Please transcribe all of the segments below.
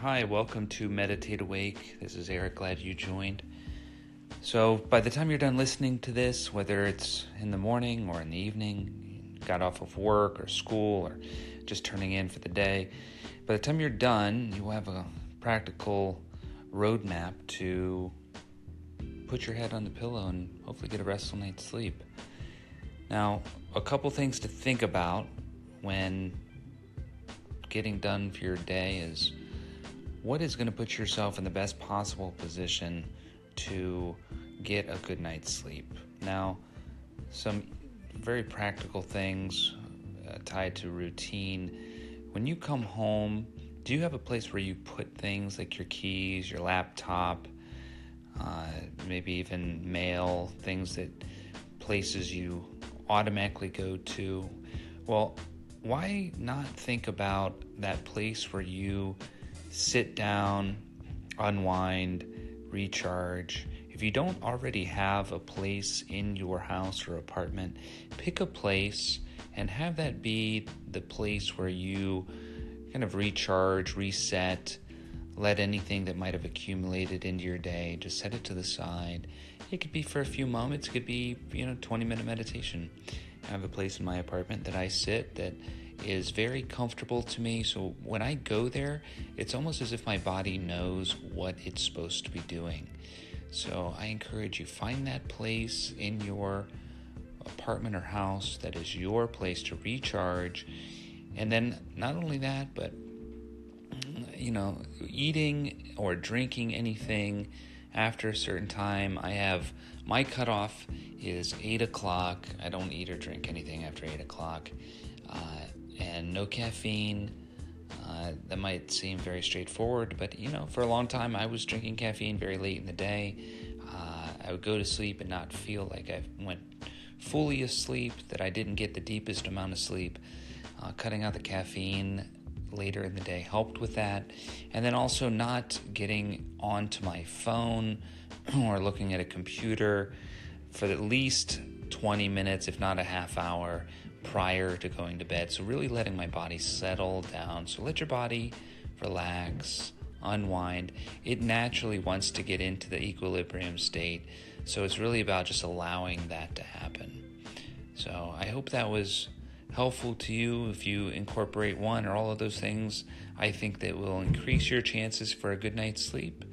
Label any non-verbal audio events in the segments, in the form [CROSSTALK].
Hi, welcome to Meditate Awake. This is Eric. Glad you joined. So, by the time you're done listening to this, whether it's in the morning or in the evening, got off of work or school or just turning in for the day, by the time you're done, you will have a practical roadmap to put your head on the pillow and hopefully get a restful night's sleep. Now, a couple things to think about when getting done for your day is what is going to put yourself in the best possible position to get a good night's sleep. Now, some very practical things uh, tied to routine. When you come home, do you have a place where you put things like your keys, your laptop, uh, maybe even mail, things that places you automatically go to? Well, why not think about that place where you sit down, unwind, recharge? If you don't already have a place in your house or apartment, pick a place and have that be the place where you kind of recharge, reset, let anything that might have accumulated into your day just set it to the side. It could be for a few moments, it could be, you know, 20 minute meditation. I have a place in my apartment that I sit that is very comfortable to me. So when I go there, it's almost as if my body knows what it's supposed to be doing. So I encourage you find that place in your apartment or house that is your place to recharge. And then not only that, but you know, eating or drinking anything after a certain time. I have my cutoff is eight o'clock. I don't eat or drink anything after eight o'clock, uh, and no caffeine. Uh, that might seem very straightforward, but you know, for a long time I was drinking caffeine very late in the day. Uh, I would go to sleep and not feel like I went fully asleep, that I didn't get the deepest amount of sleep. Uh, cutting out the caffeine later in the day helped with that. And then also not getting onto my phone [CLEARS THROAT] or looking at a computer for at least 20 minutes, if not a half hour, prior to going to bed. So, really letting my body settle down. So, let your body relax, unwind. It naturally wants to get into the equilibrium state. So, it's really about just allowing that to happen. So, I hope that was helpful to you if you incorporate one or all of those things. I think that will increase your chances for a good night's sleep.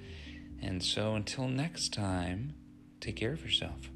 And so until next time, take care of yourself.